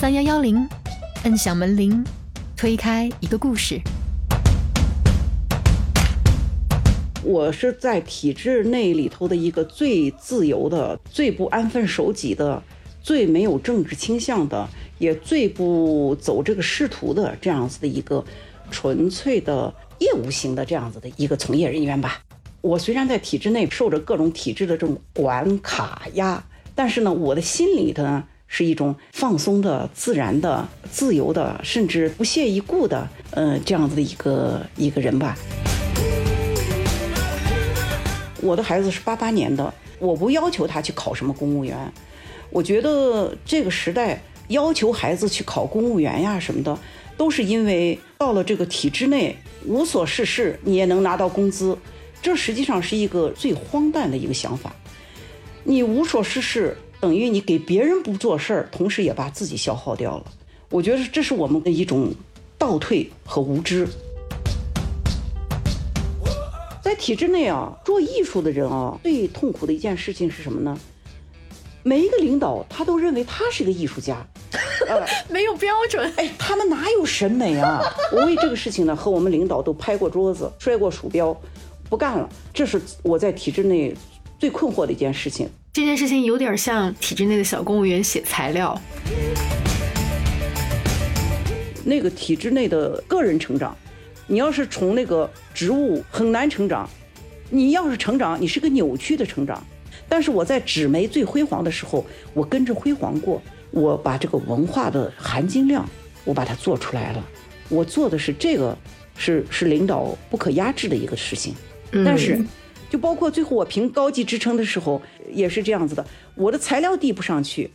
三幺幺零，摁响门铃，推开一个故事。我是在体制内里头的一个最自由的、最不安分守己的、最没有政治倾向的，也最不走这个仕途的这样子的一个纯粹的业务型的这样子的一个从业人员吧。我虽然在体制内受着各种体制的这种管卡压，但是呢，我的心里头呢是一种放松的、自然的、自由的，甚至不屑一顾的，呃，这样子的一个一个人吧。我的孩子是八八年的，我不要求他去考什么公务员，我觉得这个时代要求孩子去考公务员呀什么的，都是因为到了这个体制内无所事事，你也能拿到工资。这实际上是一个最荒诞的一个想法。你无所事事，等于你给别人不做事儿，同时也把自己消耗掉了。我觉得这是我们的一种倒退和无知。在体制内啊，做艺术的人啊，最痛苦的一件事情是什么呢？每一个领导他都认为他是个艺术家，没有标准。哎，他们哪有审美啊？我为这个事情呢，和我们领导都拍过桌子，摔过鼠标。不干了，这是我在体制内最困惑的一件事情。这件事情有点像体制内的小公务员写材料。那个体制内的个人成长，你要是从那个职务很难成长。你要是成长，你是个扭曲的成长。但是我在纸媒最辉煌的时候，我跟着辉煌过。我把这个文化的含金量，我把它做出来了。我做的是这个，是是领导不可压制的一个事情。但是，就包括最后我评高级职称的时候，也是这样子的。我的材料递不上去，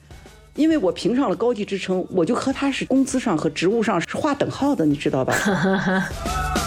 因为我评上了高级职称，我就和他是工资上和职务上是划等号的，你知道吧？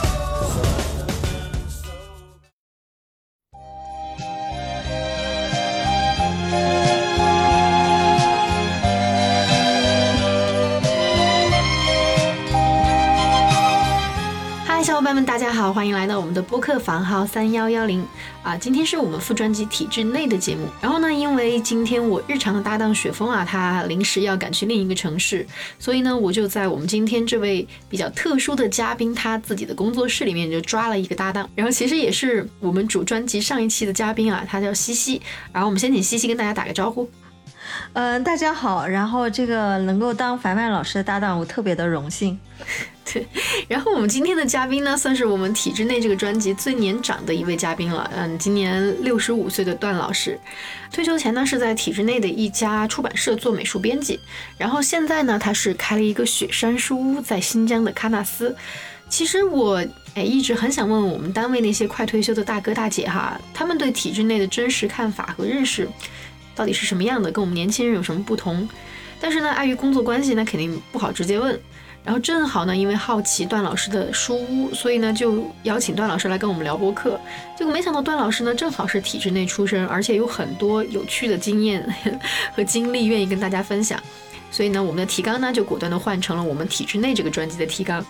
好，欢迎来到我们的播客房号三幺幺零啊！今天是我们副专辑体制内的节目。然后呢，因为今天我日常的搭档雪峰啊，他临时要赶去另一个城市，所以呢，我就在我们今天这位比较特殊的嘉宾他自己的工作室里面就抓了一个搭档。然后其实也是我们主专辑上一期的嘉宾啊，他叫西西。然后我们先请西西跟大家打个招呼。嗯，大家好。然后这个能够当凡凡老师的搭档，我特别的荣幸。对，然后我们今天的嘉宾呢，算是我们体制内这个专辑最年长的一位嘉宾了。嗯，今年六十五岁的段老师，退休前呢是在体制内的一家出版社做美术编辑，然后现在呢他是开了一个雪山书屋在新疆的喀纳斯。其实我哎一直很想问问我们单位那些快退休的大哥大姐哈，他们对体制内的真实看法和认识到底是什么样的，跟我们年轻人有什么不同？但是呢，碍于工作关系，那肯定不好直接问。然后正好呢，因为好奇段老师的书屋，所以呢就邀请段老师来跟我们聊播客。结果没想到段老师呢正好是体制内出身，而且有很多有趣的经验和经历愿意跟大家分享。所以呢，我们的提纲呢就果断的换成了我们体制内这个专辑的提纲。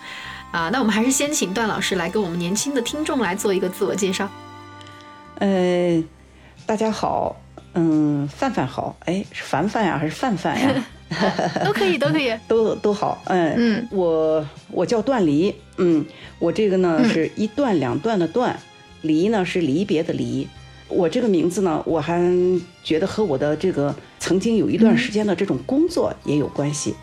啊，那我们还是先请段老师来跟我们年轻的听众来做一个自我介绍。呃，大家好，嗯，范范好，哎，是凡凡呀还是范范呀？都可以，都可以，都都好。嗯嗯，我我叫段离，嗯，我这个呢是一段两段的段，离呢是离别的离。我这个名字呢，我还觉得和我的这个曾经有一段时间的这种工作也有关系。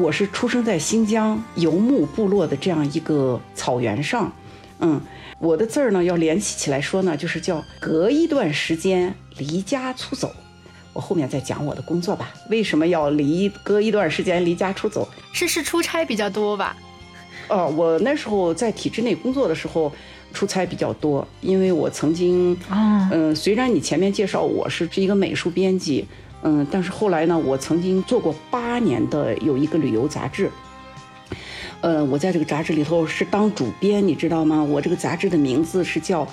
我是出生在新疆游牧部落的这样一个草原上，嗯，我的字儿呢要联系起来说呢，就是叫隔一段时间离家出走。我后面再讲我的工作吧。为什么要离隔一段时间离家出走？是是出差比较多吧？哦，我那时候在体制内工作的时候，出差比较多。因为我曾经，嗯，虽然你前面介绍我是是一个美术编辑，嗯，但是后来呢，我曾经做过八年的有一个旅游杂志。呃，我在这个杂志里头是当主编，你知道吗？我这个杂志的名字是叫。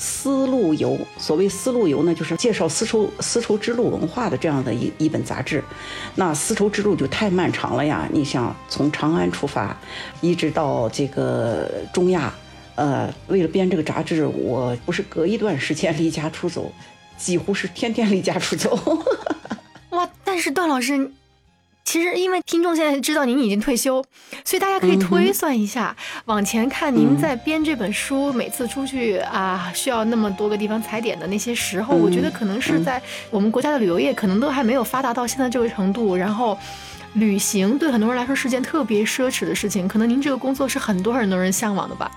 丝路游，所谓丝路游呢，就是介绍丝绸丝绸之路文化的这样的一一本杂志。那丝绸之路就太漫长了呀！你想从长安出发，一直到这个中亚，呃，为了编这个杂志，我不是隔一段时间离家出走，几乎是天天离家出走。哇！但是段老师。其实因为听众现在知道您已经退休，所以大家可以推算一下，往前看您在编这本书，每次出去啊需要那么多个地方踩点的那些时候，我觉得可能是在我们国家的旅游业可能都还没有发达到现在这个程度，然后旅行对很多人来说是件特别奢侈的事情，可能您这个工作是很多很多人向往的吧。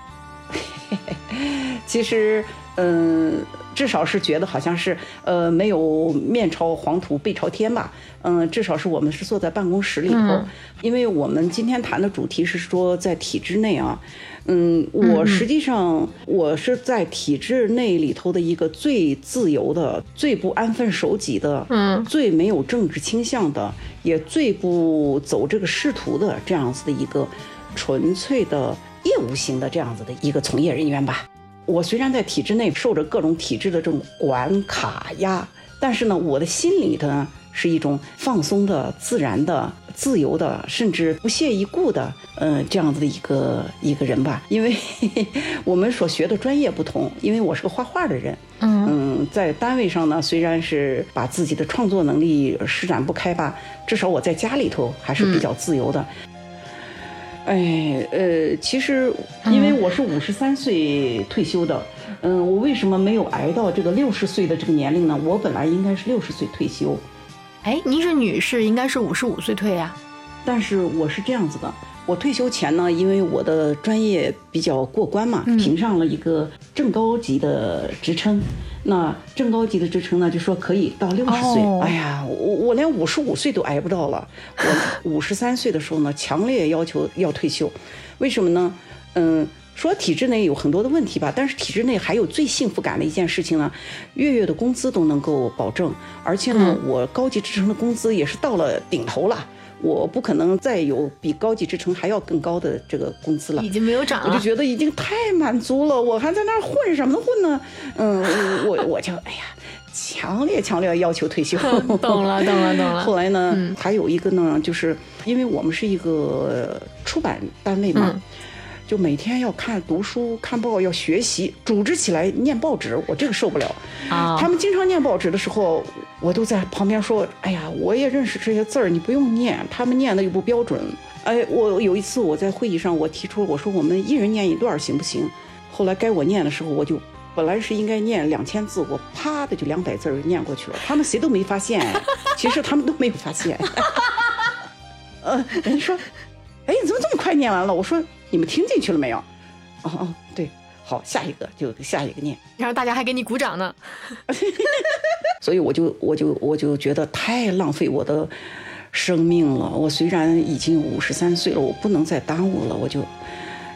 其实，嗯，至少是觉得好像是，呃，没有面朝黄土背朝天吧。嗯，至少是我们是坐在办公室里头，因为我们今天谈的主题是说在体制内啊。嗯，我实际上我是在体制内里头的一个最自由的、最不安分守己的、嗯，最没有政治倾向的，也最不走这个仕途的这样子的一个纯粹的。业务型的这样子的一个从业人员吧，我虽然在体制内受着各种体制的这种管卡压，但是呢，我的心里头呢是一种放松的、自然的、自由的，甚至不屑一顾的，嗯，这样子的一个一个人吧。因为 我们所学的专业不同，因为我是个画画的人，嗯，在单位上呢，虽然是把自己的创作能力施展不开吧，至少我在家里头还是比较自由的。哎，呃，其实因为我是五十三岁退休的，嗯，我为什么没有挨到这个六十岁的这个年龄呢？我本来应该是六十岁退休。哎，您是女士，应该是五十五岁退呀。但是我是这样子的。我退休前呢，因为我的专业比较过关嘛，评上了一个正高级的职称。那正高级的职称呢，就说可以到六十岁。哎呀，我我连五十五岁都挨不到了。我五十三岁的时候呢，强烈要求要退休。为什么呢？嗯，说体制内有很多的问题吧，但是体制内还有最幸福感的一件事情呢，月月的工资都能够保证，而且呢，我高级职称的工资也是到了顶头了。我不可能再有比高级职称还要更高的这个工资了，已经没有涨了。我就觉得已经太满足了，我还在那儿混什么混呢？嗯，我 我就哎呀，强烈强烈要求退休。懂了，懂了，懂了。后来呢，还有一个呢，就是因为我们是一个出版单位嘛。就每天要看读书、看报，要学习，组织起来念报纸，我这个受不了。啊，他们经常念报纸的时候，我都在旁边说：“哎呀，我也认识这些字儿，你不用念，他们念的又不标准。”哎，我有一次我在会议上，我提出我说我们一人念一段行不行？后来该我念的时候，我就本来是应该念两千字，我啪的就两百字儿念过去了。他们谁都没发现，其实他们都没有发现。呃，人家说：“哎，你怎么这么快念完了？”我说。你们听进去了没有？哦哦，好，下一个就下一个念，然后大家还给你鼓掌呢。所以我就我就我就觉得太浪费我的生命了。我虽然已经五十三岁了，我不能再耽误了，我就。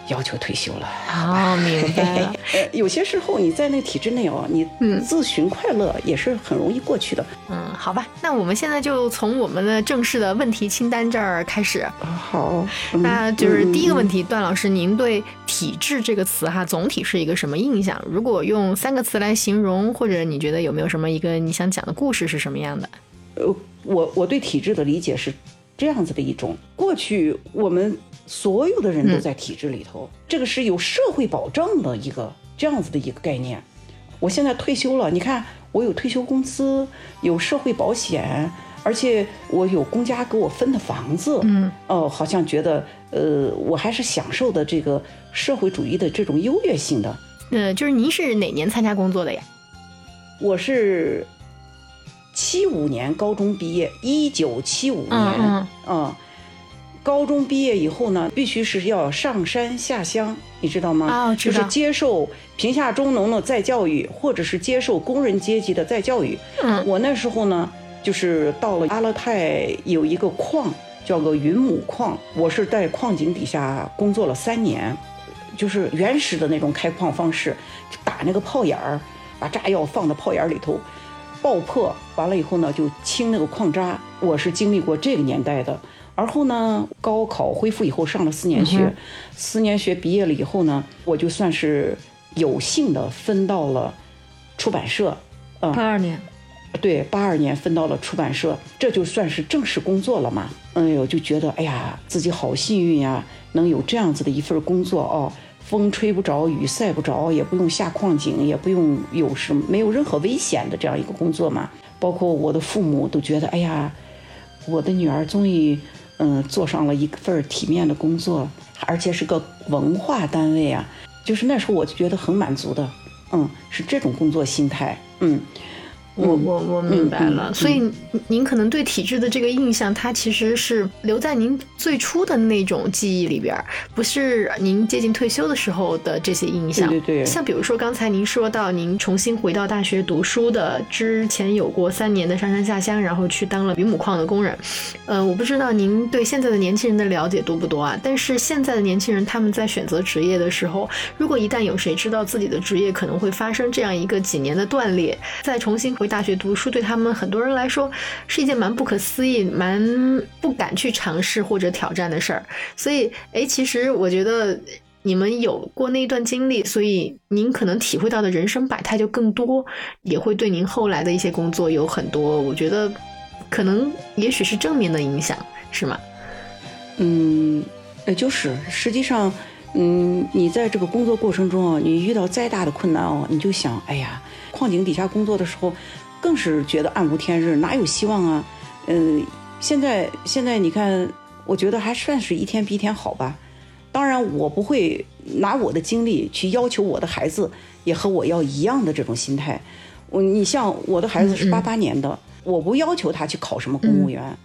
要求退休了啊，明白了。有些时候你在那体制内哦，你自寻快乐也是很容易过去的。嗯，好吧，那我们现在就从我们的正式的问题清单这儿开始。好，那就是第一个问题，段老师，您对“体制”这个词哈，总体是一个什么印象？如果用三个词来形容，或者你觉得有没有什么一个你想讲的故事是什么样的？呃，我我对体制的理解是这样子的一种，过去我们。所有的人都在体制里头，这个是有社会保障的一个这样子的一个概念。我现在退休了，你看我有退休工资，有社会保险，而且我有公家给我分的房子。嗯，哦，好像觉得呃，我还是享受的这个社会主义的这种优越性的。呃，就是您是哪年参加工作的呀？我是七五年高中毕业，一九七五年，嗯。高中毕业以后呢，必须是要上山下乡，你知道吗？啊，就是接受贫下中农的再教育，或者是接受工人阶级的再教育。嗯，我那时候呢，就是到了阿勒泰有一个矿，叫个云母矿，我是在矿井底下工作了三年，就是原始的那种开矿方式，就打那个炮眼儿，把炸药放到炮眼里头，爆破完了以后呢，就清那个矿渣。我是经历过这个年代的。而后呢，高考恢复以后上了四年学，四年学毕业了以后呢，我就算是有幸的分到了出版社，嗯，八二年，对，八二年分到了出版社，这就算是正式工作了嘛。哎呦，就觉得哎呀，自己好幸运呀，能有这样子的一份工作哦，风吹不着，雨晒不着，也不用下矿井，也不用有什么没有任何危险的这样一个工作嘛。包括我的父母都觉得，哎呀。我的女儿终于嗯做上了一份体面的工作，而且是个文化单位啊，就是那时候我就觉得很满足的，嗯，是这种工作心态，嗯。我我我明白了，所以您可能对体制的这个印象，它其实是留在您最初的那种记忆里边，不是您接近退休的时候的这些印象。对对对。像比如说刚才您说到您重新回到大学读书的，之前有过三年的上山下乡，然后去当了云母矿的工人。嗯，我不知道您对现在的年轻人的了解多不多啊？但是现在的年轻人他们在选择职业的时候，如果一旦有谁知道自己的职业可能会发生这样一个几年的断裂，再重新回。大学读书对他们很多人来说是一件蛮不可思议、蛮不敢去尝试或者挑战的事儿。所以，哎，其实我觉得你们有过那一段经历，所以您可能体会到的人生百态就更多，也会对您后来的一些工作有很多，我觉得可能也许是正面的影响，是吗？嗯，呃，就是实际上，嗯，你在这个工作过程中啊，你遇到再大的困难哦，你就想，哎呀。矿井底下工作的时候，更是觉得暗无天日，哪有希望啊？嗯，现在现在你看，我觉得还算是一天比一天好吧。当然，我不会拿我的经历去要求我的孩子也和我要一样的这种心态。我，你像我的孩子是八八年的，我不要求他去考什么公务员。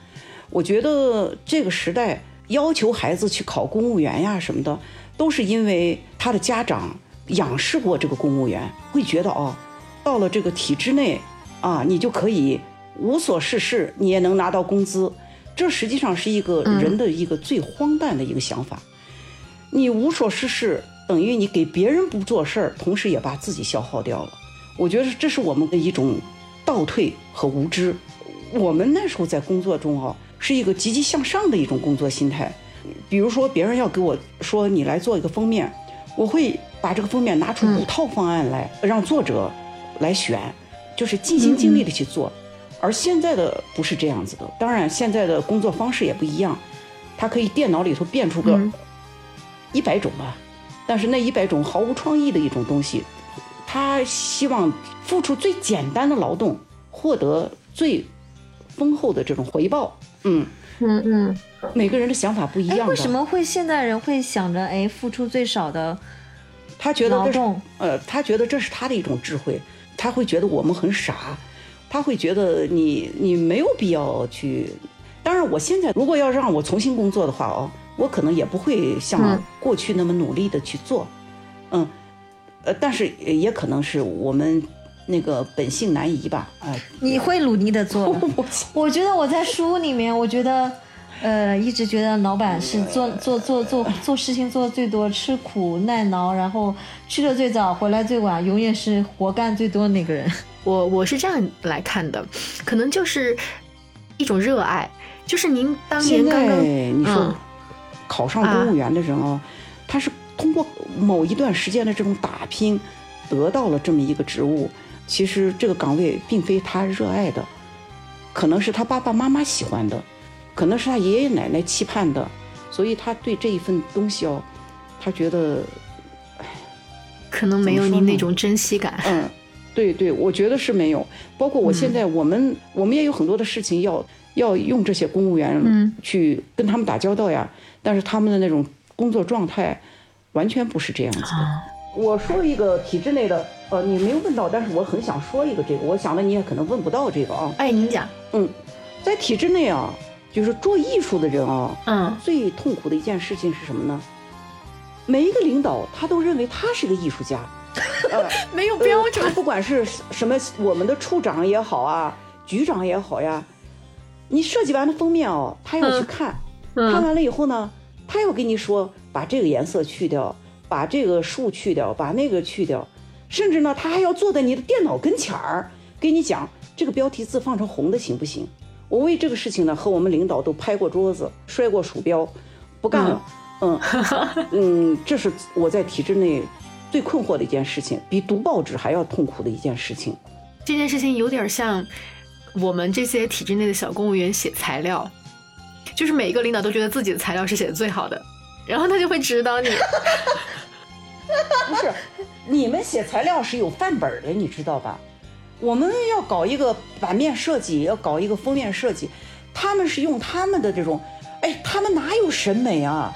我觉得这个时代要求孩子去考公务员呀什么的，都是因为他的家长仰视过这个公务员，会觉得哦。到了这个体制内，啊，你就可以无所事事，你也能拿到工资。这实际上是一个人的一个最荒诞的一个想法。你无所事事，等于你给别人不做事儿，同时也把自己消耗掉了。我觉得这是我们的一种倒退和无知。我们那时候在工作中啊，是一个积极向上的一种工作心态。比如说，别人要给我说你来做一个封面，我会把这个封面拿出五套方案来，让作者。来选，就是尽心尽力的去做，而现在的不是这样子的。当然，现在的工作方式也不一样，它可以电脑里头变出个一百种吧，但是那一百种毫无创意的一种东西，他希望付出最简单的劳动，获得最丰厚的这种回报。嗯嗯嗯，每个人的想法不一样。为什么会现代人会想着哎付出最少的？他觉得这是呃，他觉得这是他的一种智慧。他会觉得我们很傻，他会觉得你你没有必要去。当然，我现在如果要让我重新工作的话哦，我可能也不会像过去那么努力的去做，嗯，呃，但是也可能是我们那个本性难移吧，哎。你会努力的 做，我觉得我在书里面，我觉得。呃，一直觉得老板是做做做做做事情做的最多，吃苦耐劳，然后去的最早，回来最晚，永远是活干最多的那个人。我我是这样来看的，可能就是一种热爱，就是您当年刚刚你说考上公务员的人哦，他是通过某一段时间的这种打拼，得到了这么一个职务。其实这个岗位并非他热爱的，可能是他爸爸妈妈喜欢的。可能是他爷爷奶奶期盼的，所以他对这一份东西哦，他觉得，可能没有你那种珍惜感。嗯，对对，我觉得是没有。包括我现在，我们我们也有很多的事情要要用这些公务员去跟他们打交道呀，但是他们的那种工作状态完全不是这样子的。我说一个体制内的，呃，你没有问到，但是我很想说一个这个，我想的你也可能问不到这个啊。哎，您讲。嗯，在体制内啊。就是做艺术的人啊，嗯，最痛苦的一件事情是什么呢？每一个领导他都认为他是个艺术家，呃，没有标准。不管是什么，我们的处长也好啊，局长也好呀，你设计完的封面哦，他要去看，看完了以后呢，他要跟你说把这个颜色去掉，把这个树去掉，把那个去掉，甚至呢，他还要坐在你的电脑跟前儿，给你讲这个标题字放成红的行不行？我为这个事情呢，和我们领导都拍过桌子，摔过鼠标，不干了。嗯 嗯，这是我在体制内最困惑的一件事情，比读报纸还要痛苦的一件事情。这件事情有点像我们这些体制内的小公务员写材料，就是每一个领导都觉得自己的材料是写的最好的，然后他就会指导你。不是，你们写材料是有范本的，你知道吧？我们要搞一个版面设计，要搞一个封面设计，他们是用他们的这种，哎，他们哪有审美啊？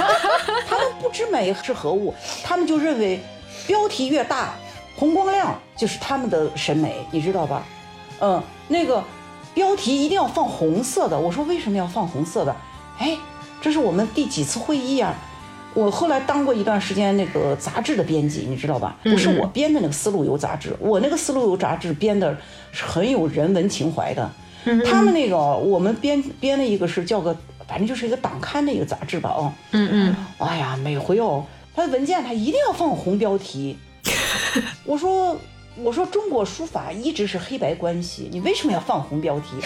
他们不知美是何物，他们就认为标题越大，红光亮就是他们的审美，你知道吧？嗯，那个标题一定要放红色的。我说为什么要放红色的？哎，这是我们第几次会议啊？我后来当过一段时间那个杂志的编辑，你知道吧？不是我编的那个《丝路游》杂志，我那个《丝路游》杂志编的是很有人文情怀的。他们那个我们编编了一个是叫个，反正就是一个党刊的一个杂志吧，哦。嗯嗯。哎呀，每回哦，他的文件他一定要放红标题。我说我说中国书法一直是黑白关系，你为什么要放红标题？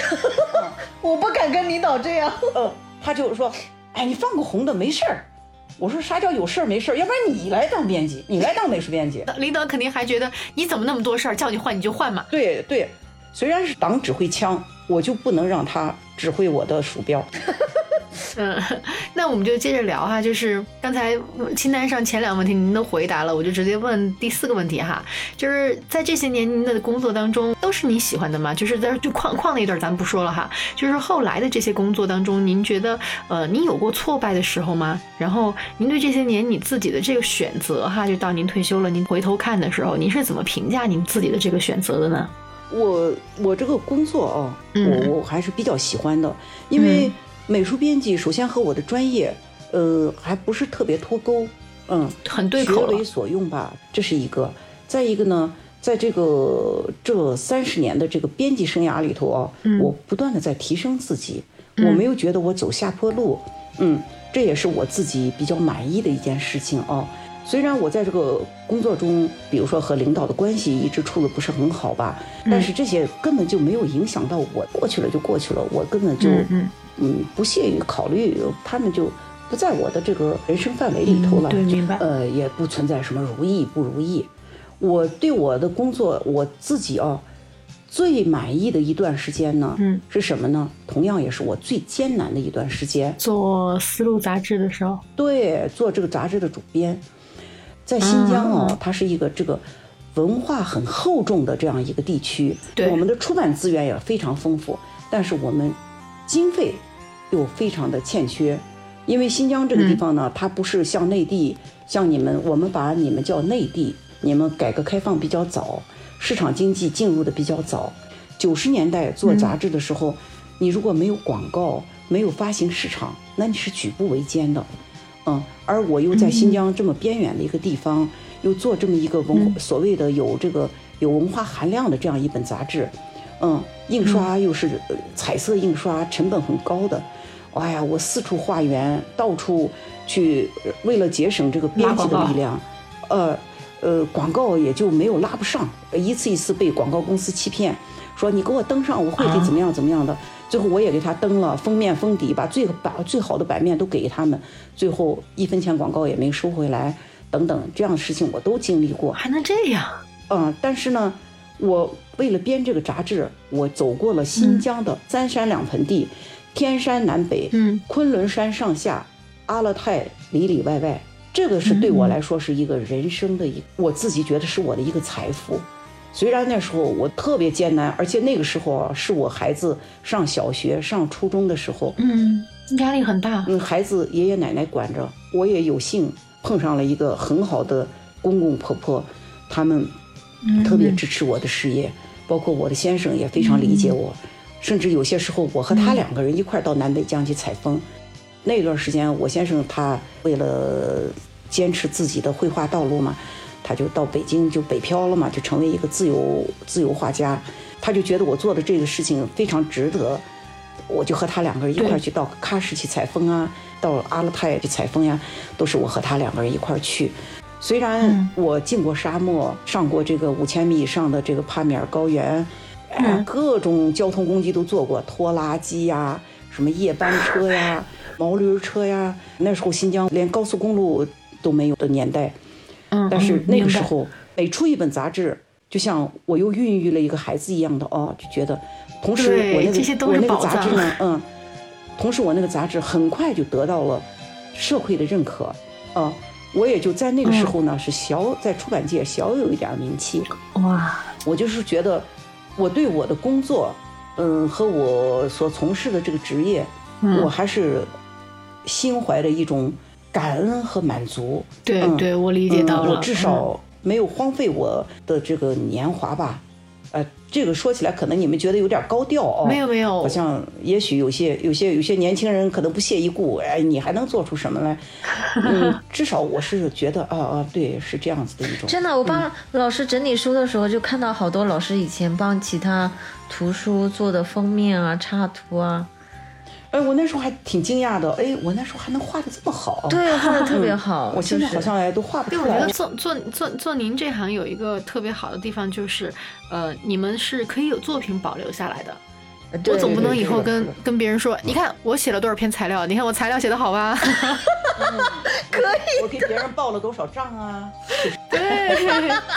我不敢跟领导这样。呃，他就说，哎，你放个红的没事儿。我说啥叫有事儿没事儿？要不然你来当编辑，你来当美术编辑。领导肯定还觉得你怎么那么多事儿，叫你换你就换嘛。对对，虽然是党指挥枪，我就不能让他指挥我的鼠标。嗯，那我们就接着聊哈，就是刚才清单上前两个问题您都回答了，我就直接问第四个问题哈，就是在这些年您的工作当中都是你喜欢的吗？就是在就矿矿那段咱不说了哈，就是后来的这些工作当中，您觉得呃您有过挫败的时候吗？然后您对这些年你自己的这个选择哈，就到您退休了，您回头看的时候，您是怎么评价您自己的这个选择的呢？我我这个工作哦，我我还是比较喜欢的，因为。美术编辑首先和我的专业，呃，还不是特别脱钩，嗯，很对口学为所用吧，这是一个。再一个呢，在这个这三十年的这个编辑生涯里头啊，我不断的在提升自己，我没有觉得我走下坡路，嗯，这也是我自己比较满意的一件事情啊。虽然我在这个工作中，比如说和领导的关系一直处的不是很好吧，但是这些根本就没有影响到我，过去了就过去了，我根本就。嗯，不屑于考虑，他们就不在我的这个人生范围里头了。对，明白。呃，也不存在什么如意不如意。我对我的工作，我自己啊，最满意的一段时间呢，嗯，是什么呢？同样也是我最艰难的一段时间。做《丝路》杂志的时候。对，做这个杂志的主编，在新疆啊，它是一个这个文化很厚重的这样一个地区。对。我们的出版资源也非常丰富，但是我们经费。又非常的欠缺，因为新疆这个地方呢，它不是像内地，像你们，我们把你们叫内地，你们改革开放比较早，市场经济进入的比较早。九十年代做杂志的时候，你如果没有广告，没有发行市场，那你是举步维艰的。嗯，而我又在新疆这么边远的一个地方，又做这么一个文所谓的有这个有文化含量的这样一本杂志，嗯，印刷又是彩色印刷，成本很高的。哎呀，我四处化缘，到处去，为了节省这个编辑的力量，呃，呃，广告也就没有拉不上，一次一次被广告公司欺骗，说你给我登上，我会给怎么样怎么样的，最后我也给他登了封面封底，把最把最好的版面都给他们，最后一分钱广告也没收回来，等等这样的事情我都经历过，还能这样？嗯，但是呢，我为了编这个杂志，我走过了新疆的三山两盆地。天山南北，嗯，昆仑山上下，阿勒泰里里外外，这个是对我来说是一个人生的一，我自己觉得是我的一个财富。虽然那时候我特别艰难，而且那个时候啊，是我孩子上小学、上初中的时候，嗯，压力很大。嗯，孩子爷爷奶奶管着，我也有幸碰上了一个很好的公公婆婆，他们特别支持我的事业，包括我的先生也非常理解我。甚至有些时候，我和他两个人一块到南北疆去采风。那段时间，我先生他为了坚持自己的绘画道路嘛，他就到北京就北漂了嘛，就成为一个自由自由画家。他就觉得我做的这个事情非常值得，我就和他两个人一块去到喀什去采风啊，到阿勒泰去采风呀，都是我和他两个人一块去。虽然我进过沙漠，上过这个五千米以上的这个帕米尔高原。哎，各种交通工具都坐过，拖拉机呀，什么夜班车呀，毛驴车呀。那时候新疆连高速公路都没有的年代，嗯，但是那个时候每出一本杂志，就像我又孕育了一个孩子一样的哦，就觉得，同时我那个我那个杂志呢，嗯，同时我那个杂志很快就得到了社会的认可，啊，我也就在那个时候呢是小在出版界小有一点名气，哇，我就是觉得。我对我的工作嗯，和我所从事的这个职业，我还是心怀着一种感恩和满足。对对，我理解到了。我至少没有荒废我的这个年华吧。呃，这个说起来可能你们觉得有点高调哦。没有没有，好像也许有些有些有些年轻人可能不屑一顾。哎，你还能做出什么来？嗯，至少我是觉得啊啊，对，是这样子的一种。真的，我帮老师整理书的时候，就看到好多老师以前帮其他图书做的封面啊、插图啊。哎，我那时候还挺惊讶的。哎，我那时候还能画的这么好。对，画的特别好。我现在好像哎都画不出来。我觉得做做做做您这行有一个特别好的地方，就是，呃，你们是可以有作品保留下来的。我总不能以后跟 跟别人说，你看我写了多少篇材料，你看我材料写的好吧？可以。我给别人报了多少账啊？对，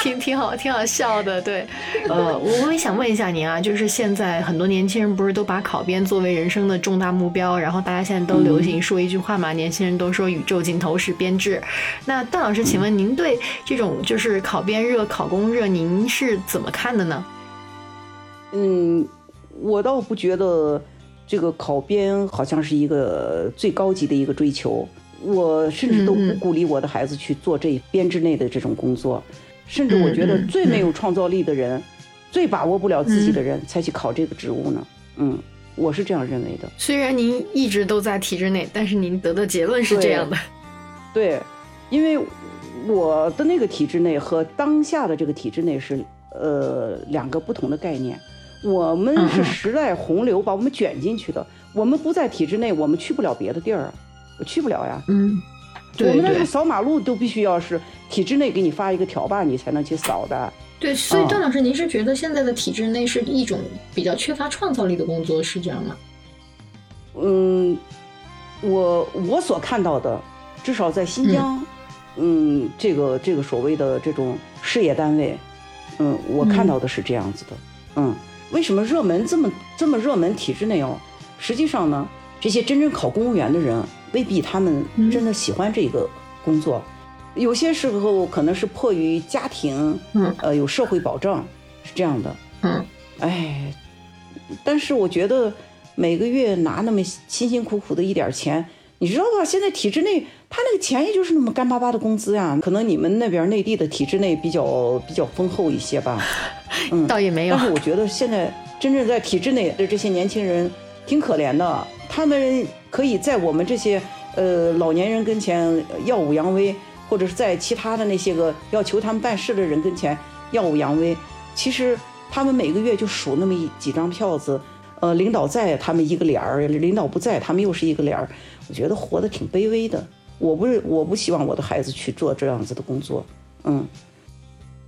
挺挺好，挺好笑的。对，呃，我我也想问一下您啊，就是现在很多年轻人不是都把考编作为人生的重大目标，然后大家现在都流行说一句话嘛，年轻人都说宇宙尽头是编制。那段老师，请问您对这种就是考编热、考公热，您是怎么看的呢？嗯。我倒不觉得这个考编好像是一个最高级的一个追求，我甚至都不鼓励我的孩子去做这编制内的这种工作，甚至我觉得最没有创造力的人，最把握不了自己的人才去考这个职务呢。嗯，我是这样认为的。虽然您一直都在体制内，但是您得的结论是这样的。对，因为我的那个体制内和当下的这个体制内是呃两个不同的概念。我们是时代洪流把我们卷进去的，我们不在体制内，我们去不了别的地儿，我去不了呀。嗯，我们那个扫马路都必须要是体制内给你发一个条吧，你才能去扫的。对，所以段老师，您是觉得现在的体制内是一种比较缺乏创造力的工作，是这样吗？嗯，我我所看到的，至少在新疆，嗯，这个这个所谓的这种事业单位，嗯，我看到的是这样子的，嗯。为什么热门这么这么热门？体制内哦，实际上呢，这些真正考公务员的人未必他们真的喜欢这个工作，有些时候可能是迫于家庭，嗯，呃，有社会保障，是这样的，嗯，哎，但是我觉得每个月拿那么辛辛苦苦的一点钱，你知道吧？现在体制内他那个钱也就是那么干巴巴的工资呀，可能你们那边内地的体制内比较比较丰厚一些吧。嗯，倒也没有。但是我觉得现在真正在体制内的这些年轻人挺可怜的，他们可以在我们这些呃老年人跟前耀武扬威，或者是在其他的那些个要求他们办事的人跟前耀武扬威。其实他们每个月就数那么一几张票子，呃，领导在他们一个脸儿，领导不在他们又是一个脸儿。我觉得活得挺卑微的。我不是我不希望我的孩子去做这样子的工作，嗯。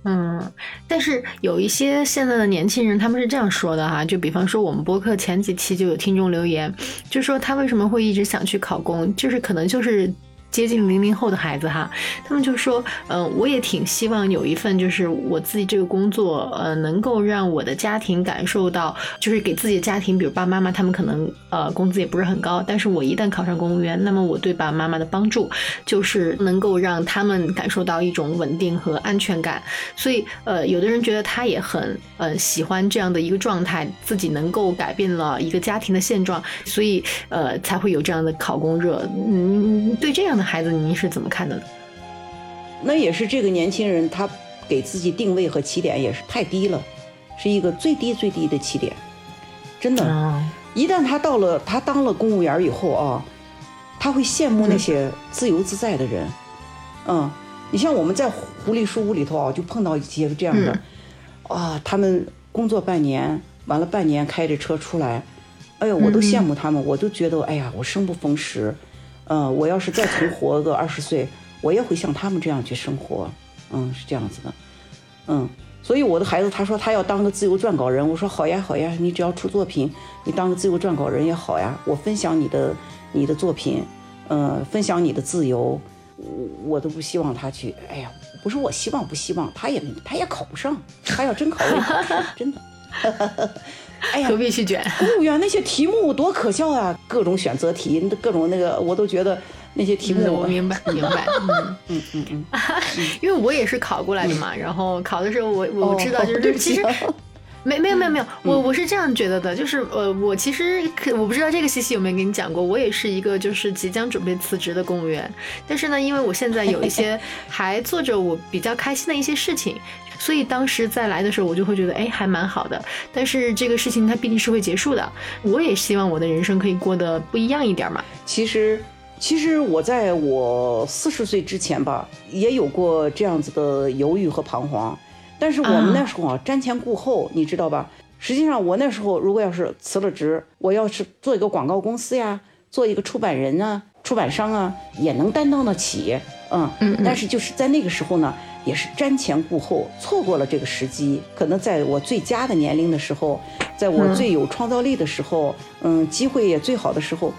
嗯，但是有一些现在的年轻人，他们是这样说的哈，就比方说我们播客前几期就有听众留言，就说他为什么会一直想去考公，就是可能就是。接近零零后的孩子哈，他们就说，嗯，我也挺希望有一份就是我自己这个工作，呃，能够让我的家庭感受到，就是给自己的家庭，比如爸爸妈妈，他们可能呃工资也不是很高，但是我一旦考上公务员，那么我对爸爸妈妈的帮助就是能够让他们感受到一种稳定和安全感。所以，呃，有的人觉得他也很呃喜欢这样的一个状态，自己能够改变了一个家庭的现状，所以呃才会有这样的考公热。嗯，对这样的。孩子，您是怎么看的呢？那也是这个年轻人，他给自己定位和起点也是太低了，是一个最低最低的起点。真的，一旦他到了他当了公务员以后啊，他会羡慕那些自由自在的人。嗯，你像我们在狐狸书屋里头啊，就碰到一些这样的啊，他们工作半年，完了半年开着车出来，哎呦，我都羡慕他们，我都觉得哎呀，我生不逢时。嗯，我要是再重活个二十岁，我也会像他们这样去生活。嗯，是这样子的。嗯，所以我的孩子他说他要当个自由撰稿人，我说好呀好呀，你只要出作品，你当个自由撰稿人也好呀。我分享你的你的作品，嗯，分享你的自由，我我都不希望他去。哎呀，不是我希望不希望，他也他也考不上，他要真考也考不上，真的。哎呀，何必去卷？公务员那些题目多可笑啊！各种选择题，各种那个，我都觉得那些题目。我明白，明白。嗯嗯嗯嗯。因为我也是考过来的嘛，然后考的时候，我我知道，就是其实没没有没有没有，我我是这样觉得的，就是呃，我其实可我不知道这个西西有没有跟你讲过，我也是一个就是即将准备辞职的公务员，但是呢，因为我现在有一些 还做着我比较开心的一些事情，所以当时再来的时候，我就会觉得哎还蛮好的。但是这个事情它必定是会结束的，我也希望我的人生可以过得不一样一点嘛。其实。其实我在我四十岁之前吧，也有过这样子的犹豫和彷徨，但是我们那时候啊，瞻前顾后，你知道吧？实际上我那时候如果要是辞了职，我要是做一个广告公司呀，做一个出版人啊、出版商啊，也能担当得起，嗯嗯。但是就是在那个时候呢，也是瞻前顾后，错过了这个时机。可能在我最佳的年龄的时候，在我最有创造力的时候，嗯，机会也最好的时候。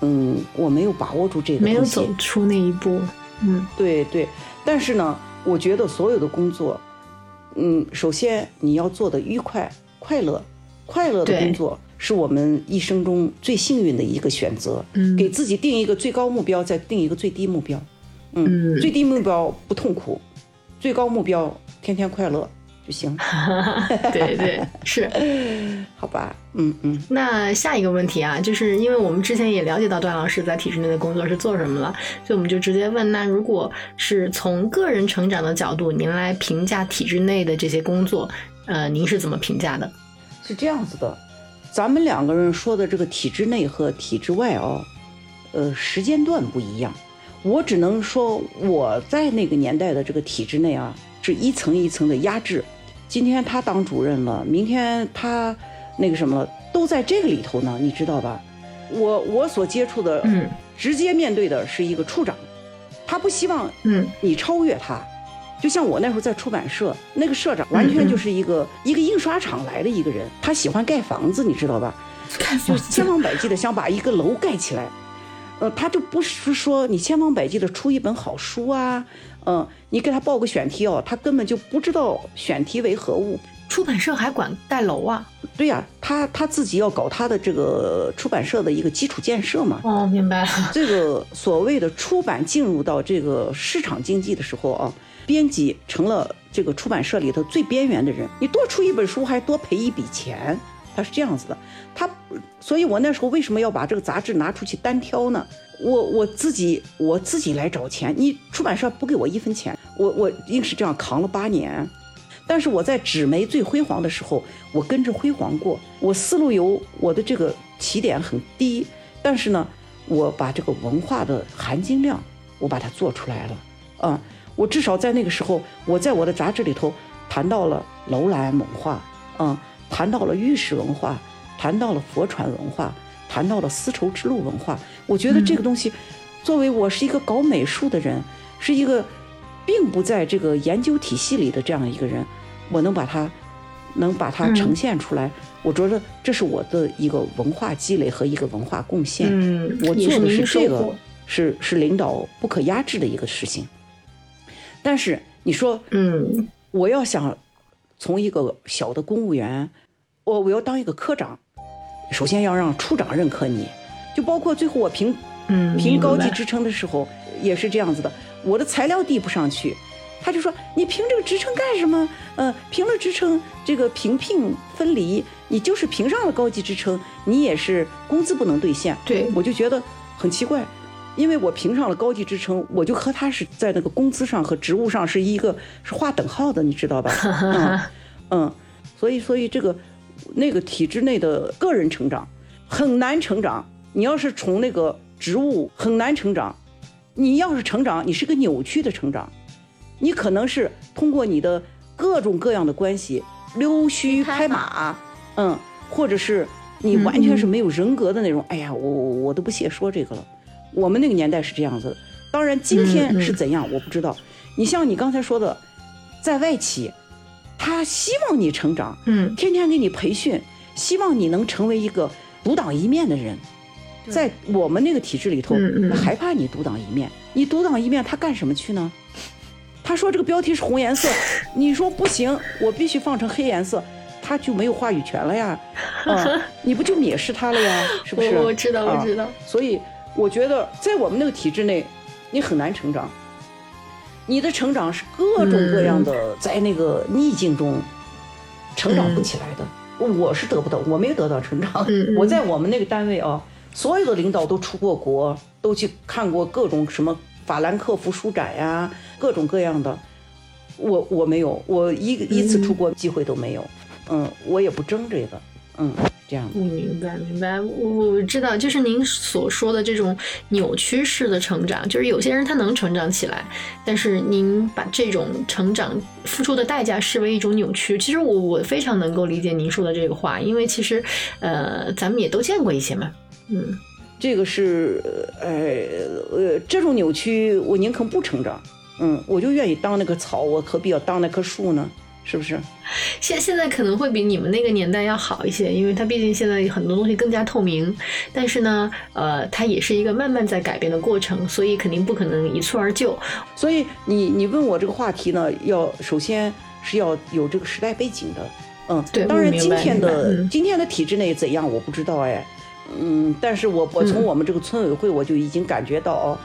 嗯，我没有把握住这个，没有走出那一步。嗯，对对。但是呢，我觉得所有的工作，嗯，首先你要做的愉快、快乐、快乐的工作，是我们一生中最幸运的一个选择。嗯，给自己定一个最高目标，再定一个最低目标。嗯，最低目标不痛苦，最高目标天天快乐。就行，对对是，好吧，嗯嗯。那下一个问题啊，就是因为我们之前也了解到段老师在体制内的工作是做什么了，所以我们就直接问：那如果是从个人成长的角度，您来评价体制内的这些工作，呃，您是怎么评价的？是这样子的，咱们两个人说的这个体制内和体制外哦，呃，时间段不一样。我只能说我在那个年代的这个体制内啊，是一层一层的压制。今天他当主任了，明天他那个什么都在这个里头呢，你知道吧？我我所接触的，嗯，直接面对的是一个处长，他不希望嗯。你超越他，就像我那时候在出版社，那个社长完全就是一个一个印刷厂来的一个人，他喜欢盖房子，你知道吧？就千方百计的想把一个楼盖起来，呃，他就不是说你千方百计的出一本好书啊。嗯，你给他报个选题哦，他根本就不知道选题为何物。出版社还管盖楼啊？对呀，他他自己要搞他的这个出版社的一个基础建设嘛。哦，明白了。这个所谓的出版进入到这个市场经济的时候啊，编辑成了这个出版社里头最边缘的人。你多出一本书还多赔一笔钱，他是这样子的。他，所以我那时候为什么要把这个杂志拿出去单挑呢？我我自己我自己来找钱，你出版社不给我一分钱，我我硬是这样扛了八年。但是我在纸媒最辉煌的时候，我跟着辉煌过。我思路有我的这个起点很低，但是呢，我把这个文化的含金量我把它做出来了。啊，我至少在那个时候，我在我的杂志里头谈到了楼兰文化，啊，谈到了玉石文化，谈到了佛传文化。谈到了丝绸之路文化，我觉得这个东西，作为我是一个搞美术的人，是一个并不在这个研究体系里的这样一个人，我能把它能把它呈现出来，我觉得这是我的一个文化积累和一个文化贡献。嗯，我做的是这个，是是领导不可压制的一个事情。但是你说，嗯，我要想从一个小的公务员，我我要当一个科长。首先要让处长认可你，就包括最后我评嗯评高级职称的时候也是这样子的。我的材料递不上去，他就说你评这个职称干什么？呃，评了职称，这个评聘分离，你就是评上了高级职称，你也是工资不能兑现。对，我就觉得很奇怪，因为我评上了高级职称，我就和他是在那个工资上和职务上是一个是划等号的，你知道吧？嗯嗯，所以所以这个。那个体制内的个人成长很难成长，你要是从那个职务很难成长，你要是成长，你是个扭曲的成长，你可能是通过你的各种各样的关系溜须拍马，嗯，或者是你完全是没有人格的那种。哎呀，我我都不屑说这个了。我们那个年代是这样子的，当然今天是怎样我不知道。你像你刚才说的，在外企。他希望你成长，嗯，天天给你培训，希望你能成为一个独当一面的人。在我们那个体制里头，害怕你独当一面。你独当一面，他干什么去呢？他说这个标题是红颜色，你说不行，我必须放成黑颜色，他就没有话语权了呀。啊，你不就蔑视他了呀？是不是？我知道，我知道。所以我觉得，在我们那个体制内，你很难成长。你的成长是各种各样的，在那个逆境中成长不起来的。我是得不到，我没有得到成长。我在我们那个单位啊，所有的领导都出过国，都去看过各种什么法兰克福书展呀，各种各样的。我我没有，我一一次出国机会都没有。嗯，我也不争这个。嗯，这样的。我明白，明白，我我知道，就是您所说的这种扭曲式的成长，就是有些人他能成长起来，但是您把这种成长付出的代价视为一种扭曲。其实我我非常能够理解您说的这个话，因为其实呃，咱们也都见过一些嘛，嗯，这个是，呃呃，这种扭曲，我宁可不成长。嗯，我就愿意当那个草，我何必要当那棵树呢？是不是？现现在可能会比你们那个年代要好一些，因为它毕竟现在很多东西更加透明。但是呢，呃，它也是一个慢慢在改变的过程，所以肯定不可能一蹴而就。所以你你问我这个话题呢，要首先是要有这个时代背景的。嗯，对当然今天的、嗯今天的体制内怎样我不知道哎。嗯，但是我我从我们这个村委会我就已经感觉到哦，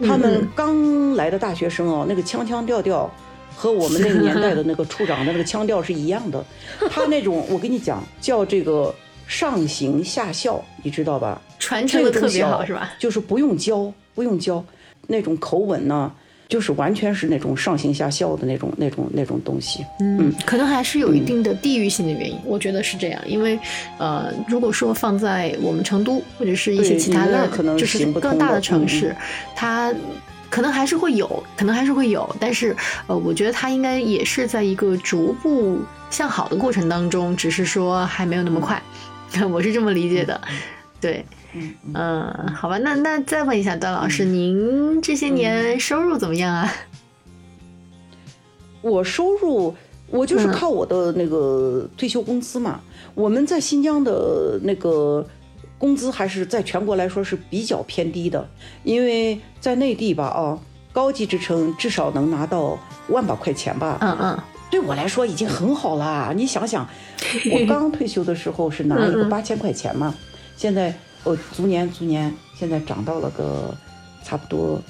他嗯们嗯刚来的大学生哦，那个腔腔调调。和我们那个年代的那个处长的那个腔调是一样的，他那种我跟你讲叫这个上行下效，你知道吧？传承的特别好，是吧？就是不用教，不用教，那种口吻呢，就是完全是那种上行下效的那种、那种、那种东西。嗯，可能还是有一定的地域性的原因，我觉得是这样。因为呃，如果说放在我们成都或者是一些其他的就是更大的城市，它。可能还是会有，可能还是会有，但是，呃，我觉得它应该也是在一个逐步向好的过程当中，只是说还没有那么快，我是这么理解的。对，嗯 好吧，那那再问一下段老师，您这些年收入怎么样啊？我收入，我就是嗯靠我的那个退休工资嘛。我们在新疆的那个工资还是在全国来说是比较偏低的，因为在内地吧，啊，高级职称至少能拿到万把块钱吧。嗯嗯，对我来说已经很好啦。你想想，我刚退休的时候是拿了个八千块钱嘛，现在哦，逐年逐年，现在涨到了个差不多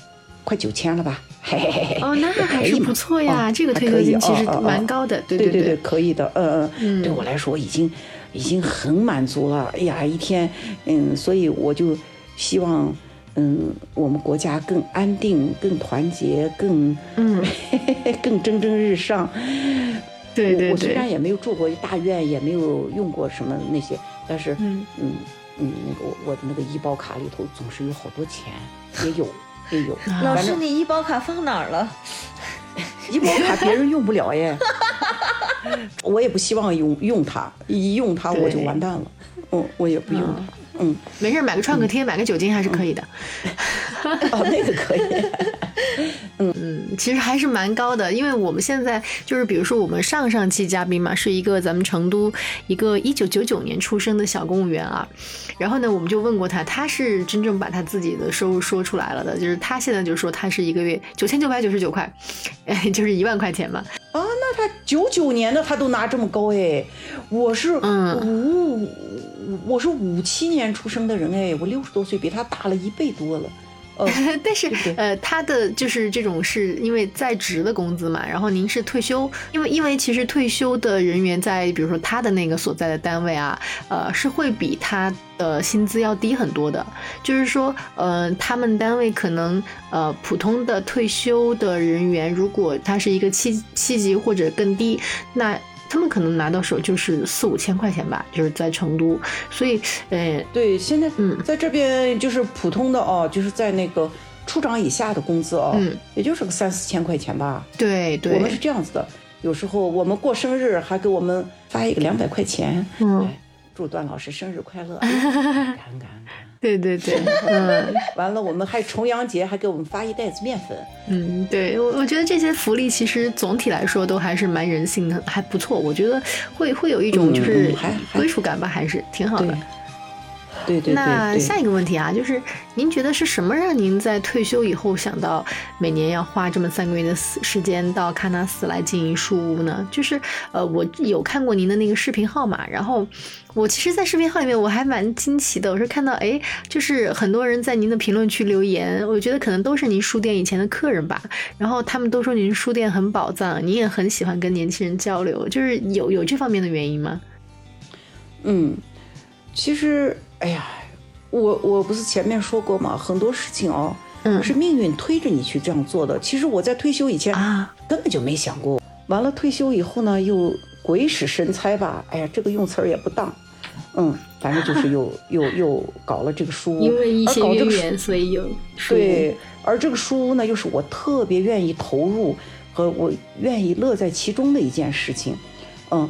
快九千了吧？嘿嘿嘿嘿。哦，那还是不错呀，哦这个退休金其实哦哦哦蛮高的，对对对对，可以的，嗯嗯对我来说已经已经很满足了。哎呀，一天，嗯，所以我就希望，嗯，我们国家更安定、更团结、更嗯，更蒸蒸日上。对对我我虽然，也没有住过大院，也没有用过什么那些，但是嗯嗯嗯，那个我我的那个医保卡里头总是有好多钱，也有也有。啊老师，你医保卡放哪儿了？医保卡别人用不了耶，我也不希望用用它，一用它我就完蛋了。嗯，我也不用它。嗯，没事，买个创可贴，买个酒精还是可以的。哦，那个可以。嗯，其实还是蛮高的，因为我们现在就是，比如说我们上上期嘉宾嘛，是一个咱们成都一个一九九九年出生的小公务员啊，然后呢，我们就问过他，他是真正把他自己的收入说出来了的，就是他现在就说他是一个月九千九百九十九块，哎，就是一万块钱嘛。啊，那他九九年的他都拿这么高哎，我是嗯五、我是五七年出生的人哎，我六十多岁，比他大了一倍多了。呃，但是呃，他的就是这种是因为在职的工资嘛，然后您是退休，因为因为其实退休的人员在比如说他的那个所在的单位啊，呃，是会比他的薪资要低很多的，就是说，呃，他们单位可能呃普通的退休的人员，如果他是一个七七级或者更低，那。他们可能拿到手就是四五千块钱吧，就是在成都，所以，呃，对，现在嗯。在这边就是普通的哦，就是在那个处长以下的工资哦，嗯。也就是个三四千块钱吧。对对，我们是这样子的，有时候我们过生日还给我们发一个两百块钱，嗯。哎，祝段老师生日快乐，哎感恩感恩感恩。对对对，嗯。完了，我们还重阳节还给我们发一袋子面粉，嗯，对我我觉得这些福利其实总体来说都还是蛮人性的，还不错。我觉得会会有一种嗯就是归属感吧，还是挺好的对。对对对。那下一个问题啊，就是您觉得是什么让您在退休以后想到每年要花这么三个月的时时间到喀纳斯来经营书屋呢？就是呃，我有看过您的那个视频号嘛，然后我其实，在视频号里面我还蛮惊奇的，我是看到哎，就是很多人在您的评论区留言，我觉得可能都是您书店以前的客人吧，然后他们都说您书店很宝藏，您也很喜欢跟年轻人交流，就是有有这方面的原因吗？嗯，其实，哎呀，我我不是前面说过吗？很多事情哦，嗯，是命运推着你去这样做的。其实我在退休以前啊，根本就没想过。完了退休以后呢，又鬼使神差吧？哎呀，这个用词儿也不当。嗯，反正就是又 又又搞了这个书屋，因为一些渊源，所以有对。而这个书屋呢，又是我特别愿意投入和我愿意乐在其中的一件事情。嗯。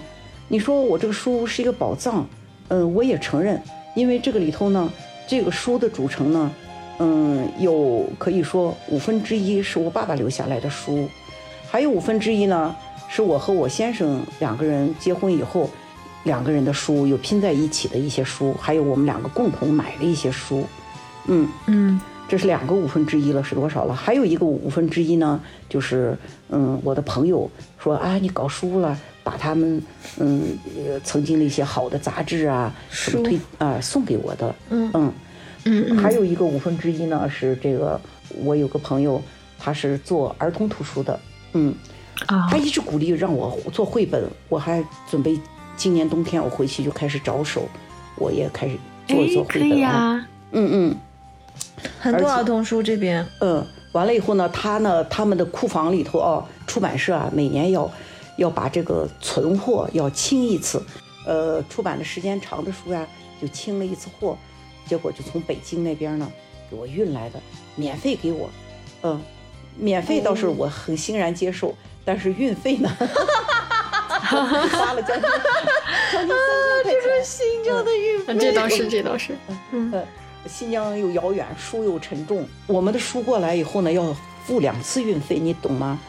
你说我这个书是一个宝藏，嗯，我也承认，因为这个里头呢，这个书的组成呢，嗯，有可以说五分之一是我爸爸留下来的书，还有五分之一呢是我和我先生两个人结婚以后，两个人的书有拼在一起的一些书，还有我们两个共同买的一些书，嗯嗯，这是两个五分之一了，是多少了？还有一个五分之一呢，就是嗯，我的朋友说啊，你搞书了。把他们嗯曾经的一些好的杂志啊什么推啊送给我的。嗯。嗯。嗯还有一个五分之一呢是这个我有个朋友他是做儿童图书的。嗯。啊他一直鼓励让我做绘本我还准备今年冬天我回去就开始着手我也开始做一做绘本啊。嗯嗯。很多儿童书这边。嗯完了以后呢他呢他们的库房里头啊出版社啊每年要。要把这个存货要清一次，呃，出版的时间长的书呀，就清了一次货，结果就从北京那边呢给我运来的，免费给我，嗯，免费倒是我很欣然接受，但是运费呢，花了将近将近三千块钱。这是新疆的运费，这倒是，这倒是，嗯，新疆又遥远，书又沉重，我们的书过来以后呢，要付两次运费，你懂吗？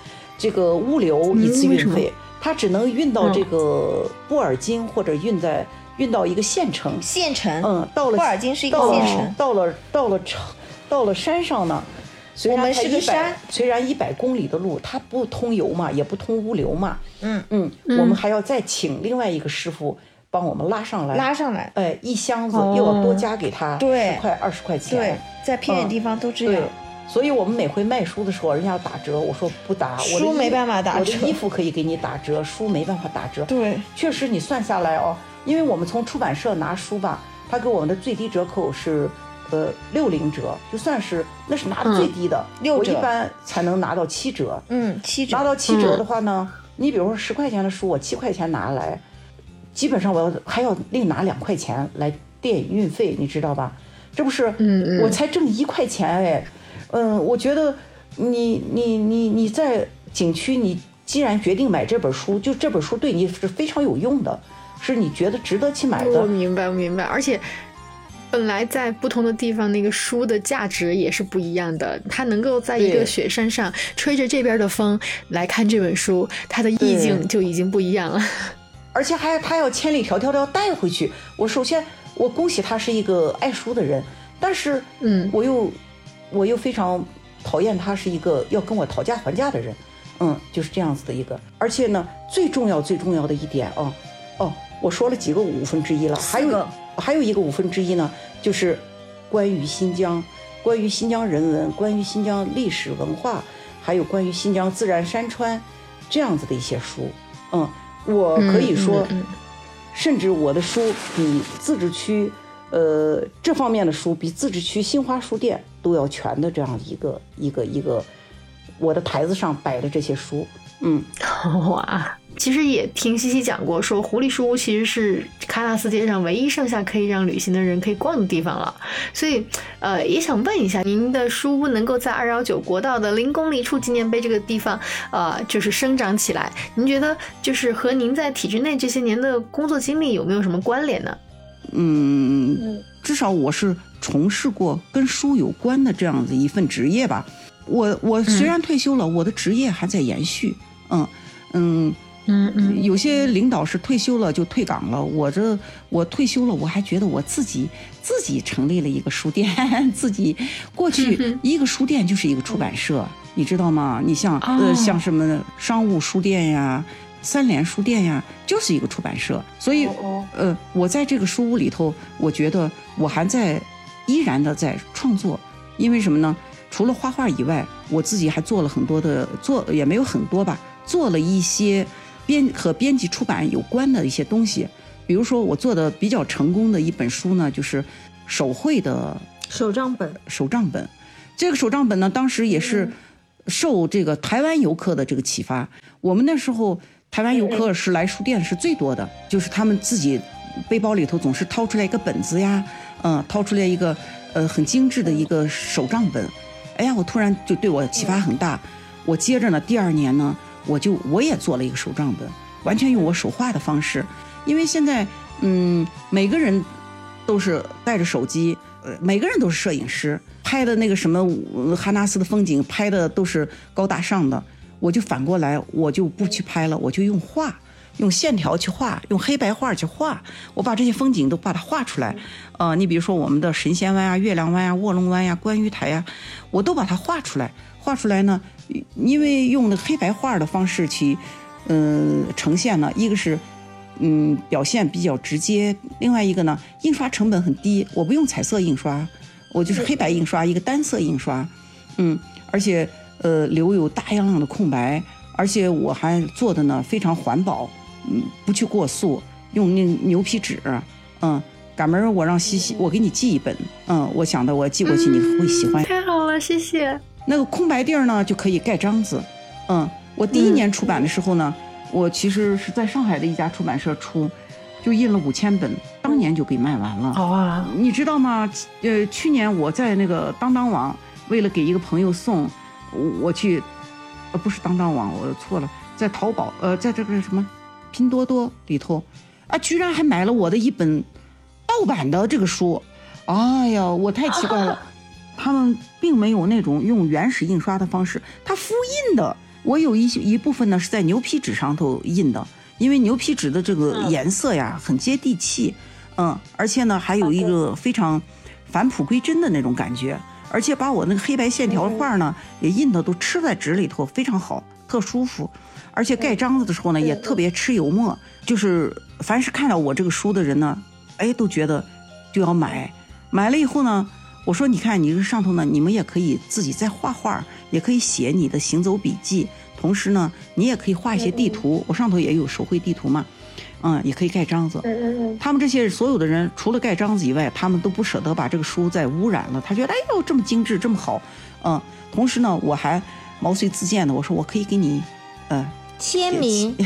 这个物流一次运费，它只能运到这个布尔津或者运在运到一个县城。县城，嗯，到了布尔津是一个县城。到了到了城，到了山上呢。我们是个山，虽然一百公里的路，它不通油嘛，也不通物流嘛。嗯嗯，我们还要再请另外一个师傅帮我们拉上来。拉上来，哎，一箱子又要多加给他十块二十块钱。对，在偏远地方都这样。所以我们每回卖书的时候，人家要打折，我说不打，书没办法打折。我的衣服可以给你打折，书没办法打折。对，确实你算下来哦，因为我们从出版社拿书吧，他给我们的最低折扣是，呃，六零折，就算是那是拿的最低的，六折，我一般才能拿到七折。嗯，七折。拿到七折的话呢，你比如说十块钱的书，我七块钱拿来，基本上我要还要另拿两块钱来垫运费，你知道吧？这不是，嗯嗯，我才挣一块钱哎。嗯，我觉得你你你你在景区，你既然决定买这本书，就这本书对你是非常有用的，是你觉得值得去买的。我明白，我明白。而且本来在不同的地方，那个书的价值也是不一样的。它能够在一个雪山上吹着这边的风来看这本书，它的意境就已经不一样了。而且还他要千里迢迢的要带回去。我首先我恭喜他是一个爱书的人，但是嗯，我又。我又非常讨厌他是一个要跟我讨价还价的人，嗯，就是这样子的一个。而且呢，最重要最重要的一点啊，哦，我说了几个五分之一了，还有还有一个五分之一呢，就是关于新疆，关于新疆人文，关于新疆历史文化，还有关于新疆自然山川这样子的一些书。嗯，我可以说，甚至我的书比自治区。呃，这方面的书比自治区新华书店都要全的，这样一个一个一个，我的台子上摆的这些书，嗯，哇，其实也听西西讲过，说狐狸书屋其实是喀纳斯街上唯一剩下可以让旅行的人可以逛的地方了，所以呃，也想问一下，您的书屋能够在二幺九国道的零公里处纪念碑这个地方，呃，就是生长起来，您觉得就是和您在体制内这些年的工作经历有没有什么关联呢？嗯，至少我是从事过跟书有关的这样子一份职业吧。我我虽然退休了，我的职业还在延续。嗯嗯，嗯嗯，有些领导是退休了就退岗了，我这我退休了，我还觉得我自己自己成立了一个书店，自己过去一个书店就是一个出版社，你知道吗？你像呃像什么商务书店呀、三联书店呀，就是一个出版社。所以呃，我在这个书屋里头，我觉得我还在依然的在创作，因为什么呢？除了画画以外，我自己还做了很多的做也没有很多吧，做了一些。编和编辑出版有关的一些东西，比如说我做的比较成功的一本书呢，就是手绘的手账本。手账本，这个手账本呢，当时也是受这个台湾游客的这个启发。我们那时候台湾游客是来书店是最多的，就是他们自己背包里头总是掏出来一个本子呀，嗯，掏出来一个呃很精致的一个手账本。哎呀，我突然就对我启发很大。我接着呢，第二年呢。我就我也做了一个手账本，完全用我手画的方式，因为现在嗯每个人都是带着手机，呃每个人都是摄影师，拍的那个什么哈纳斯的风景拍的都是高大上的，我就反过来我就不去拍了，我就用画，用线条去画，用黑白画去画，我把这些风景都把它画出来，呃你比如说我们的神仙湾啊、月亮湾呀、卧龙湾呀、观鱼台呀，我都把它画出来，画出来呢。因为用那黑白画的方式去，嗯，呈现呢，一个是，嗯，表现比较直接；另外一个呢，印刷成本很低，我不用彩色印刷，我就是黑白印刷，一个单色印刷，嗯，而且呃留有大量的空白，而且我还做的呢非常环保，嗯，不去过塑，用那牛皮纸，嗯，赶明儿我让西西，我给你寄一本，嗯，我想的我寄过去你会喜欢，太好了，谢谢。那个空白地儿呢，就可以盖章子。嗯，我第一年出版的时候呢，我其实是在上海的一家出版社出，就印了五千本，当年就给卖完了。好啊，你知道吗？呃，去年我在那个当当网，为了给一个朋友送，我去，呃，不是当当网，我错了，在淘宝，呃，在这个什么拼多多里头，啊，居然还买了我的一本盗版的这个书。哎呀，我太奇怪了。他们并没有那种用原始印刷的方式，它复印的。我有一一部分呢是在牛皮纸上头印的，因为牛皮纸的这个颜色呀很接地气，嗯，而且呢还有一个非常返璞归真的那种感觉，而且把我那个黑白线条画呢也印的都吃在纸里头，非常好，特舒服。而且盖章子的时候呢也特别吃油墨，就是凡是看到我这个书的人呢，哎都觉得就要买，买了以后呢。我说，你看，你这上头呢，你们也可以自己再画画，也可以写你的行走笔记，同时呢，你也可以画一些地图。我上头也有手绘地图嘛，嗯，也可以盖章子。他们这些所有的人，除了盖章子以外，他们都不舍得把这个书再污染了。他觉得，哎呦，这么精致，这么好，嗯。同时呢，我还毛遂自荐的，我说我可以给你，呃，签名。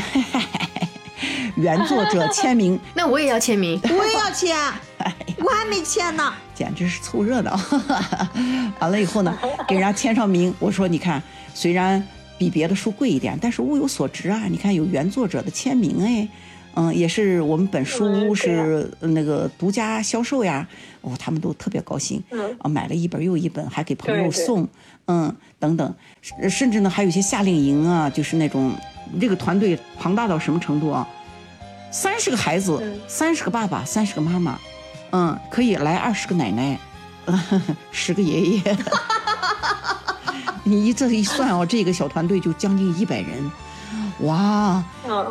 原作者签名，那我也要签名，我也要签，我还没签呢，简直是凑热闹。完了以后呢，给人家签上名。我说，你看，虽然比别的书贵一点，但是物有所值啊。你看有原作者的签名，哎，嗯，也是我们本书屋是那个独家销售呀。哦，他们都特别高兴，啊，买了一本又一本，还给朋友送，嗯，等等，甚至呢，还有一些夏令营啊，就是那种。这个团队庞大到什么程度啊？三十个孩子，三十个爸爸，三十个妈妈，嗯，可以来二十个奶奶，十个爷爷。你一这一算哦，这个小团队就将近一百人，哇！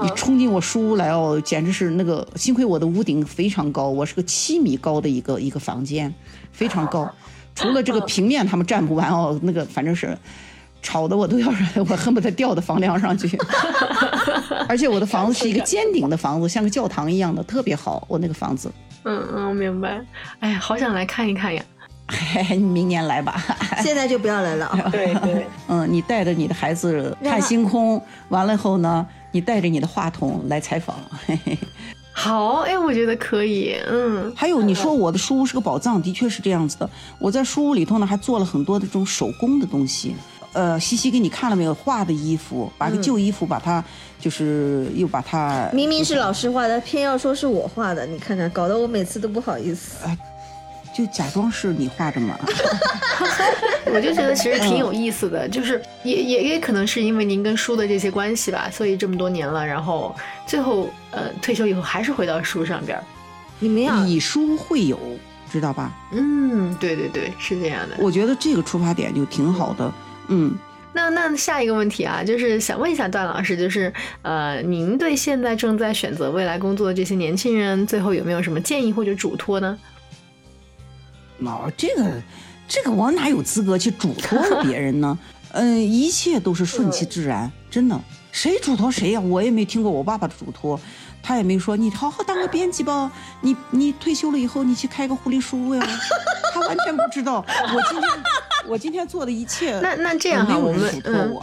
你冲进我书屋来哦，简直是那个。幸亏我的屋顶非常高，我是个七米高的一个一个房间，非常高。除了这个平面他们站不完哦，那个反正是。吵得我都要，我恨不得掉到房梁上去。而且我的房子是一个尖顶的房子，像个教堂一样的，特别好。我那个房子，嗯嗯，明白。哎呀，好想来看一看呀！你明年来吧。现在就不要来了。对对。嗯，你带着你的孩子看星空，完了后呢，你带着你的话筒来采访。好，哎，我觉得可以。嗯。还有，你说我的书屋是个宝藏，的确是这样子的。我在书屋里头呢，还做了很多的这种手工的东西。呃，西西给你看了没有？画的衣服，把个旧衣服，把它就是又把它。明明是老师画的，偏要说是我画的，你看看，搞得我每次都不好意思。就假装是你画的嘛。我就觉得其实挺有意思的，就是也也也可能是因为您跟书的这些关系吧，所以这么多年了，然后最后呃退休以后还是回到书上边儿。你们要以书会友，知道吧？嗯，对对对，是这样的。我觉得这个出发点就挺好的。嗯，那那下一个问题啊，就是想问一下段老师，就是呃，您对现在正在选择未来工作的这些年轻人，最后有没有什么建议或者嘱托呢？哦，这个这个我哪有资格去嘱托别人呢？嗯，一切都是顺其自然，真的，谁嘱托谁呀？我也没听过我爸爸的嘱托，他也没说你好好当个编辑吧，你你退休了以后你去开个护理书呀，他完全不知道。我今天我今天做的一切，那那这样哈，没有我们人嘱托嗯。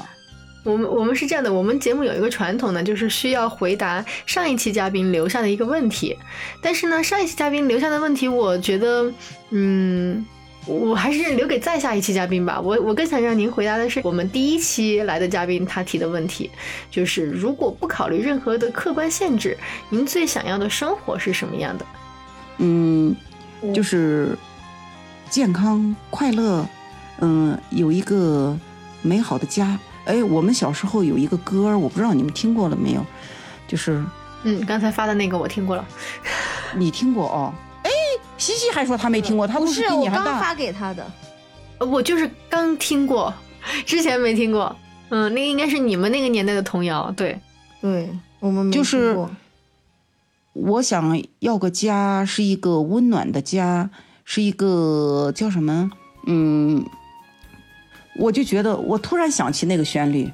我。们我们是这样的，我们节目有一个传统呢，就是需要回答上一期嘉宾留下的一个问题。但是呢，上一期嘉宾留下的问题，我觉得，嗯，我还是留给再下一期嘉宾吧。我我更想让您回答的是我们第一期来的嘉宾他提的问题，就是如果不考虑任何的客观限制，您最想要的生活是什么样的？嗯，就是健康快乐，嗯，有一个美好的家。哎，我们小时候有一个歌，我不知道你们听过了没有，就是嗯，刚才发的那个我听过了。你听过哦？哎，西西还说他没听过，他不是我刚你还大。发给他的，呃我就是刚听过，之前没听过。嗯，那个应该是你们那个年代的童谣，对。对我们没就是听过我想要个家，是一个温暖的家，是一个叫什么？嗯，我就觉得，我突然想起那个旋律，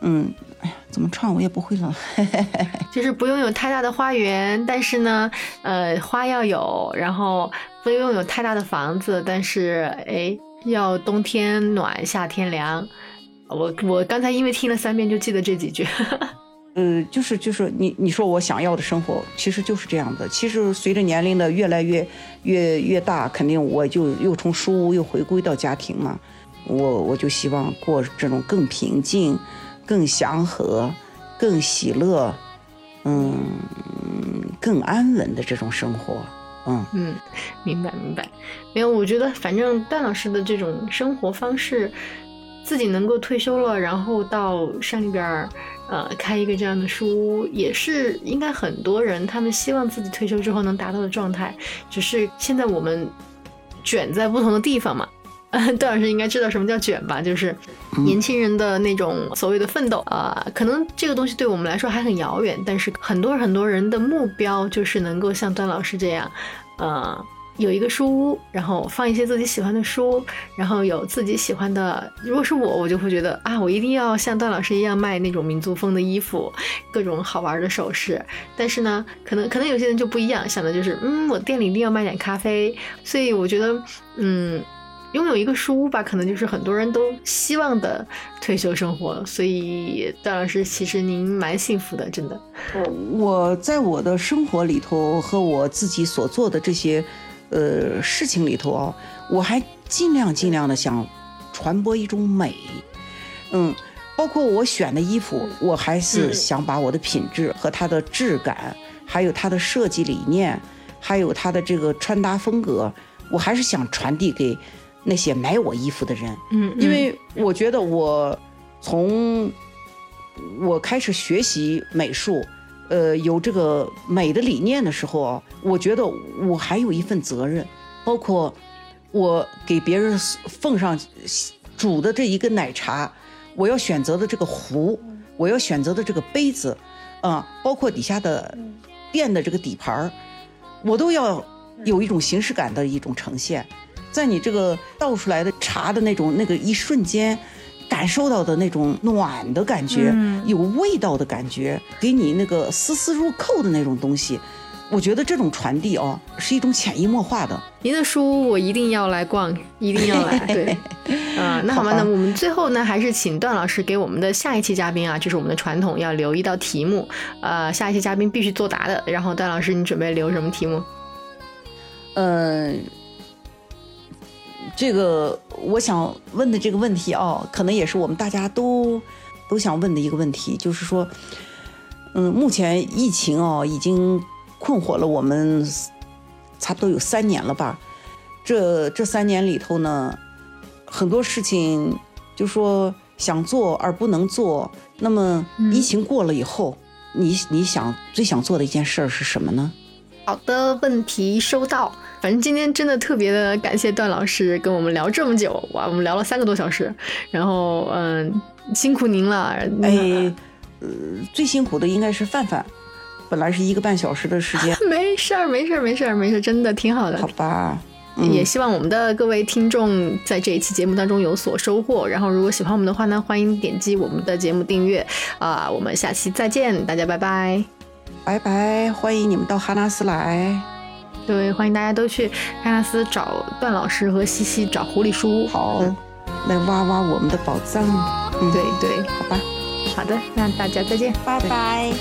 嗯，哎呀，怎么唱我也不会了。就是不用有太大的花园，但是呢，呃，花要有，然后不用有太大的房子，但是哎，要冬天暖，夏天凉。我我刚才因为听了三遍，就记得这几句。呃，就是就是你你说我想要的生活，其实就是这样的。其实随着年龄的越来越越越大，肯定我就又从书屋又回归到家庭嘛。我我就希望过这种更平静、更祥和、更喜乐，嗯，更安稳的这种生活。嗯，嗯，明白明白。没有，我觉得反正段老师的这种生活方式，自己能够退休了，然后到山里边儿，呃，开一个这样的书屋，也是应该很多人他们希望自己退休之后能达到的状态。只是现在我们卷在不同的地方嘛。段老师应该知道什么叫卷吧？就是年轻人的那种所谓的奋斗啊、可能这个东西对我们来说还很遥远，但是很多很多人的目标就是能够像段老师这样，呃，有一个书屋，然后放一些自己喜欢的书，然后有自己喜欢的。如果是我，我就会觉得啊，我一定要像段老师一样卖那种民族风的衣服，各种好玩的首饰。但是呢，可能可能有些人就不一样，想的就是，嗯，我店里一定要卖点咖啡。所以我觉得，嗯。拥有一个书屋吧，可能就是很多人都希望的退休生活。所以，段老师，其实您蛮幸福的，真的。我在我的生活里头和我自己所做的这些呃事情里头啊，我还尽量尽量的想传播一种美，嗯，包括我选的衣服，我还是想把我的品质和它的质感，还有它的设计理念，还有它的这个穿搭风格，我还是想传递给那些买我衣服的人。嗯，因为我觉得我从我开始学习美术，呃，有这个美的理念的时候啊，我觉得我还有一份责任，包括我给别人奉上煮的这一个奶茶，我要选择的这个壶，我要选择的这个杯子，啊、包括底下的垫的这个底盘儿，我都要有一种形式感的一种呈现。在你这个倒出来的茶的那种那个一瞬间，感受到的那种暖的感觉，嗯有味道的感觉，给你那个丝丝入扣的那种东西，我觉得这种传递哦，是一种潜移默化的。您的书我一定要来逛，一定要来。对，啊、那好吧，好吧那我们最后呢，还是请段老师给我们的下一期嘉宾啊，就是我们的传统要留一道题目，呃，下一期嘉宾必须作答的。然后段老师，你准备留什么题目？嗯，这个我想问的这个问题啊，可能也是我们大家都都想问的一个问题，就是说，嗯，目前疫情啊已经困惑了我们差不多有三年了吧，这这三年里头呢，很多事情就说想做而不能做。那么疫情过了以后，你你想最想做的一件事儿是什么呢？好的，问题收到。反正今天真的特别的感谢段老师跟我们聊这么久，哇，我们聊了三个多小时。然后嗯，辛苦您了。哎，呃，最辛苦的应该是范范，本来是一个半小时的时间。没事儿，没事儿，没事儿，没事儿，真的挺好的。好吧。也希望我们的各位听众在这一期节目当中有所收获。然后，如果喜欢我们的话呢，欢迎点击我们的节目订阅。啊，我们下期再见，大家拜拜，拜拜，欢迎你们到哈纳斯来。对，欢迎大家都去喀纳斯找段老师和西西找狐狸叔，好，来挖挖我们的宝藏。对对，好吧，好的，那大家再见，拜拜。